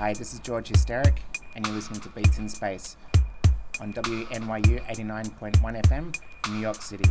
Hi, this is George Hysteric, and you're listening to Beats in Space on WNYU 89.1 FM New York City.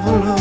Diavolo,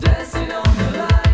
dancing on the line.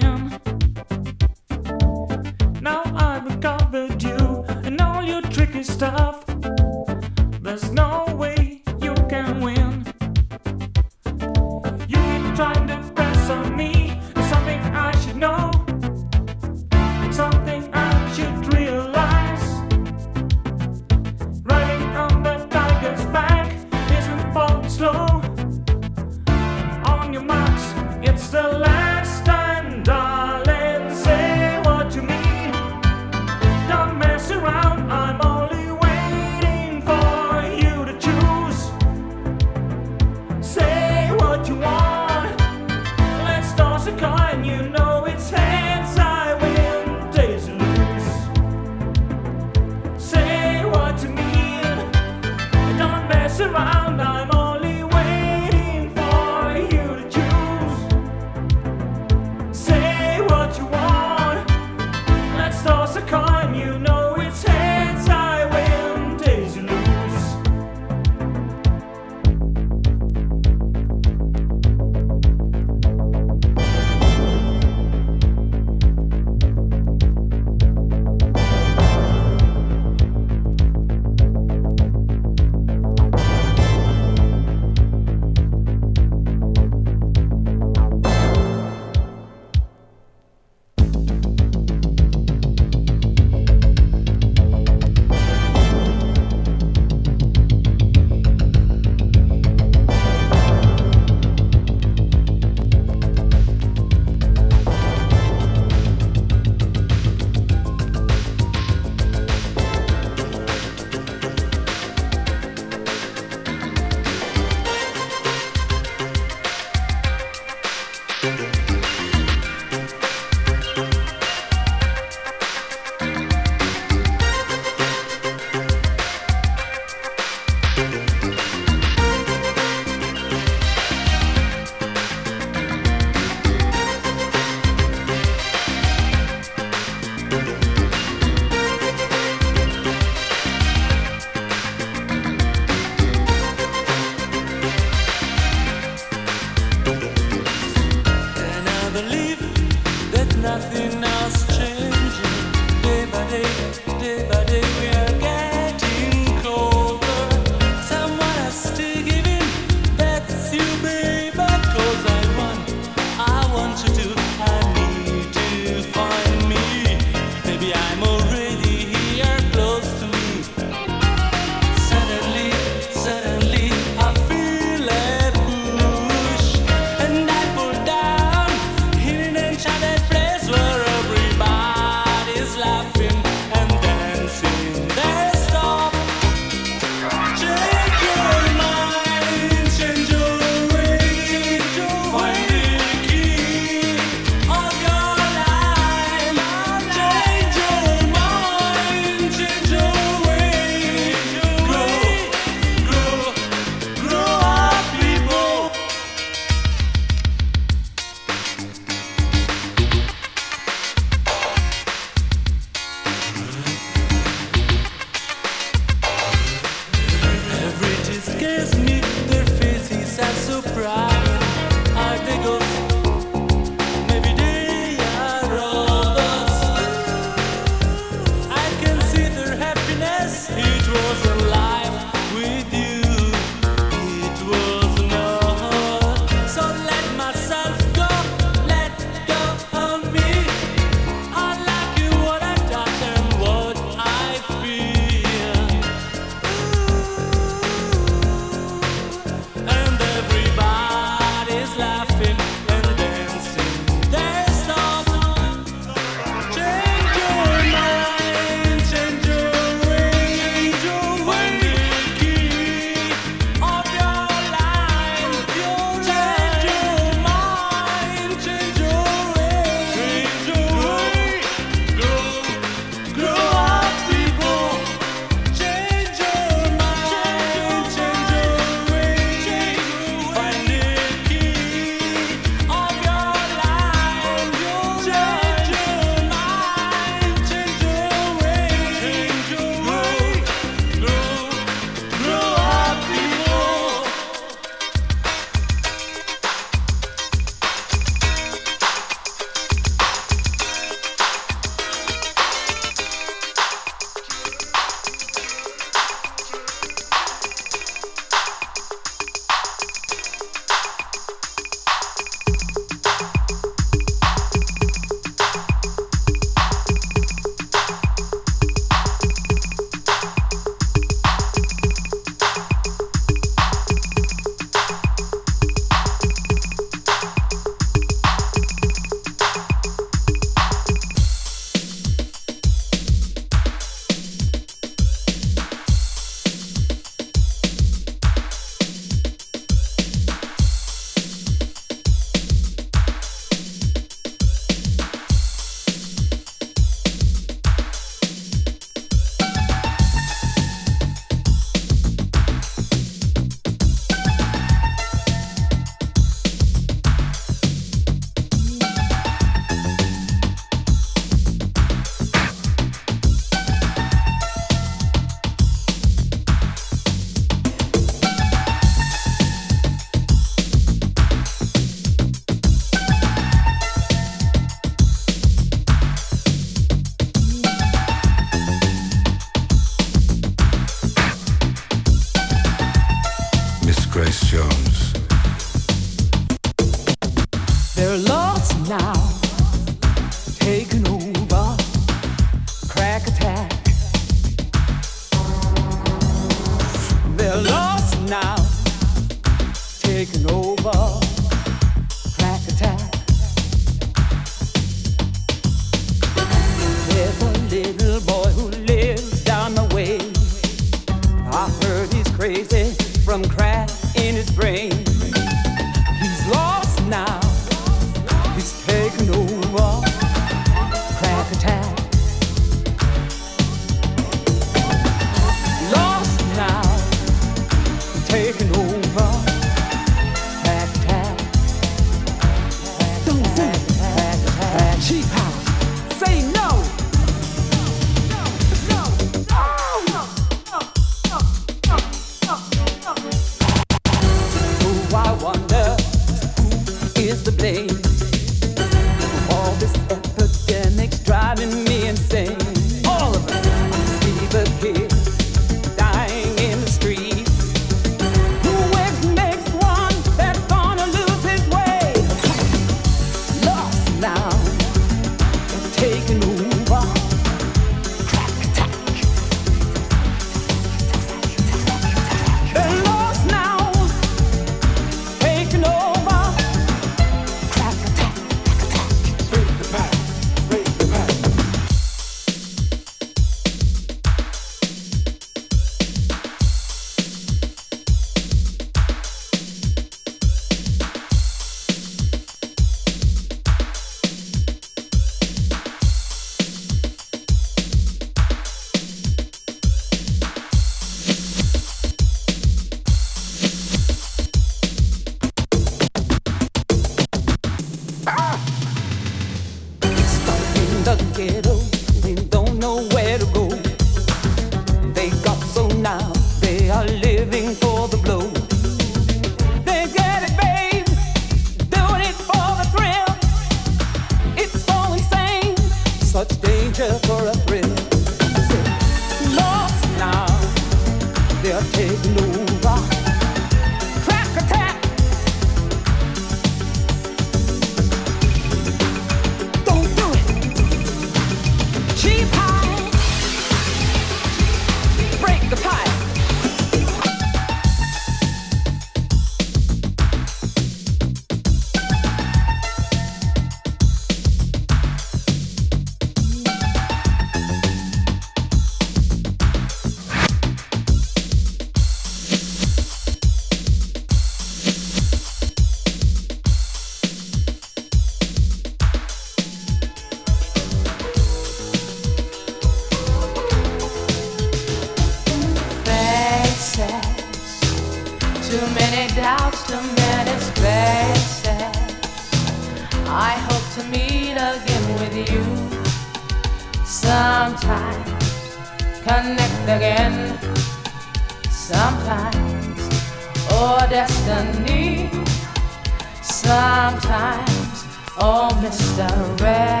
Oh, all mystery.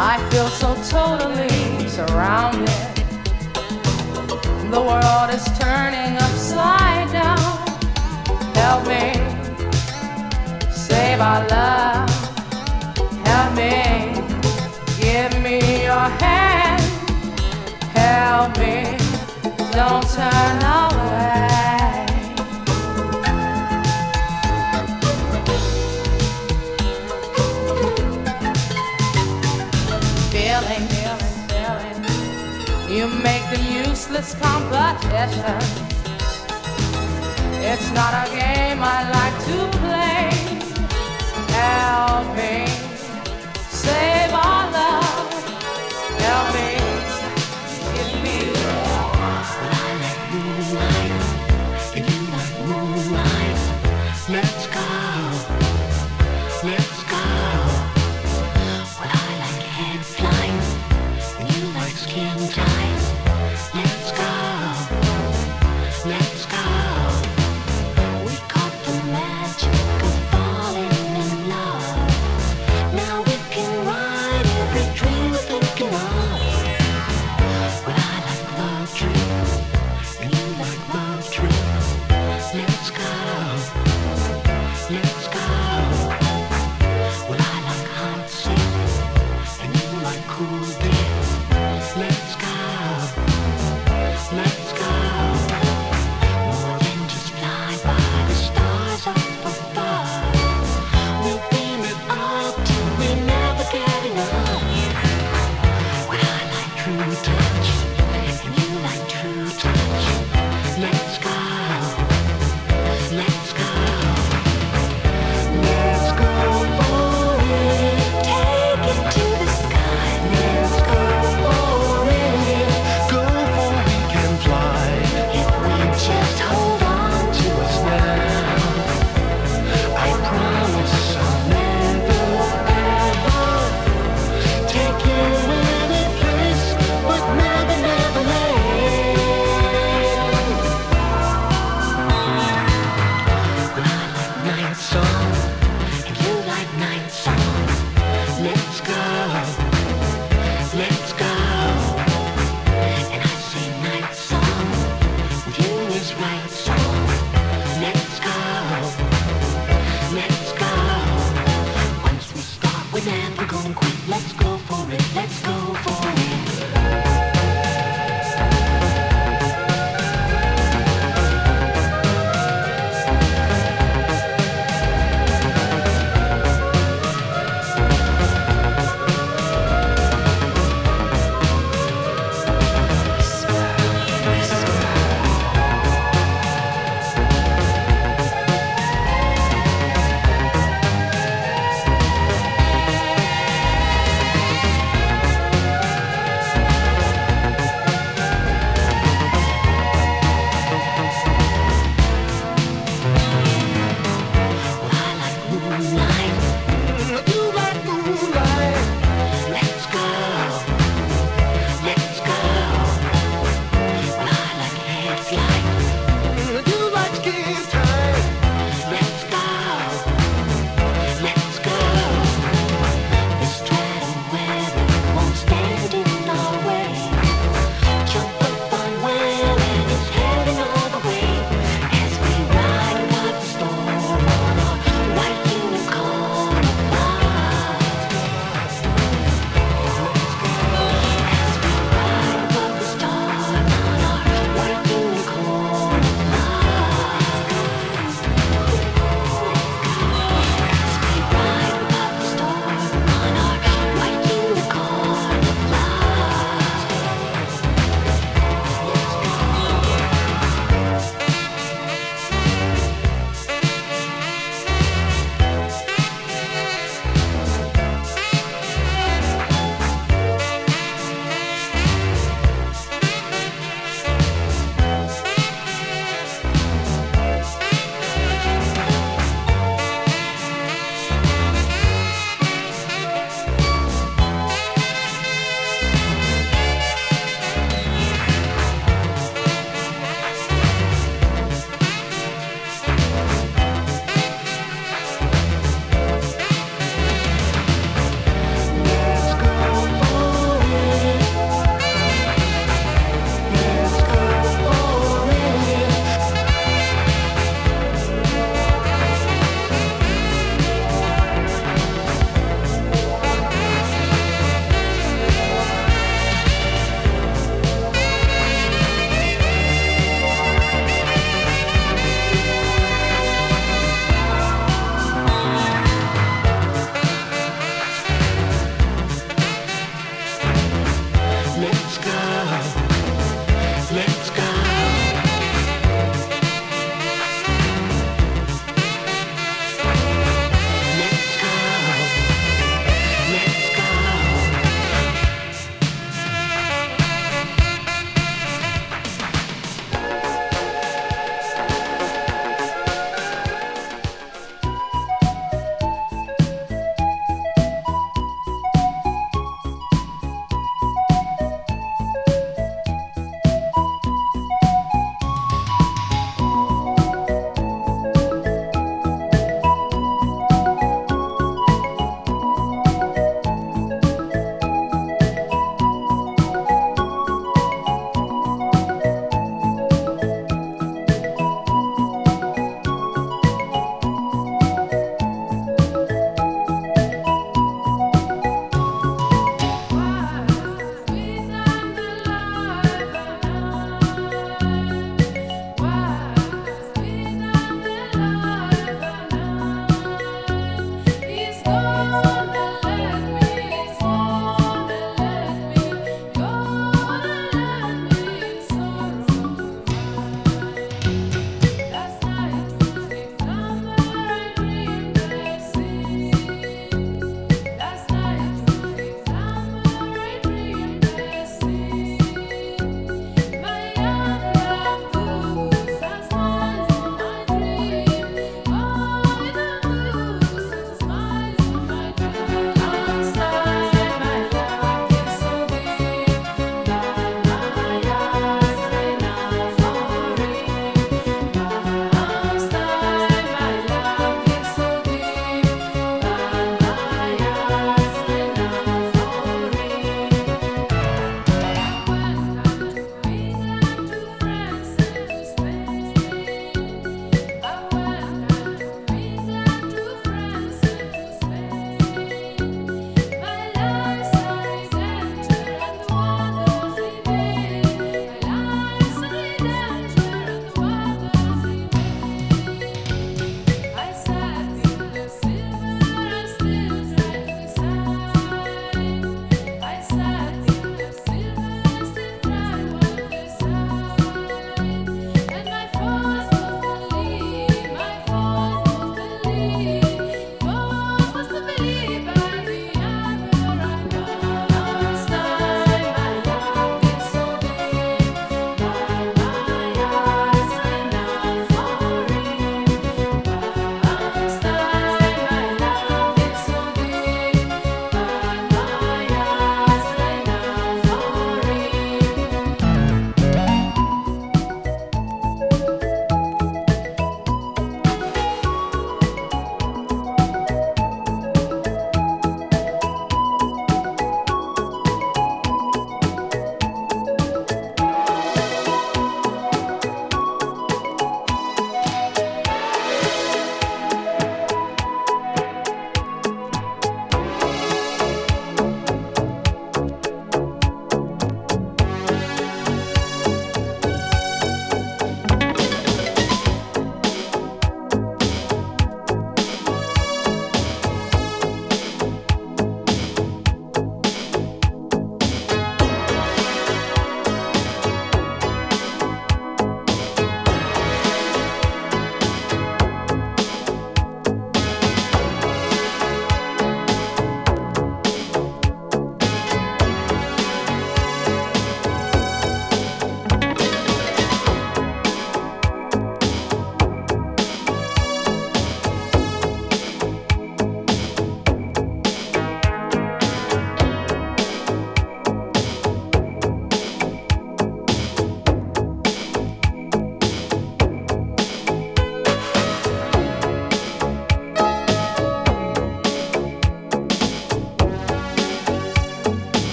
I feel so totally surrounded. The world is turning upside down. Help me save our love. Help me give me your hand help me, don't turn away. Feeling, you make them useless competition. It's not a game I like to play. Help me, save.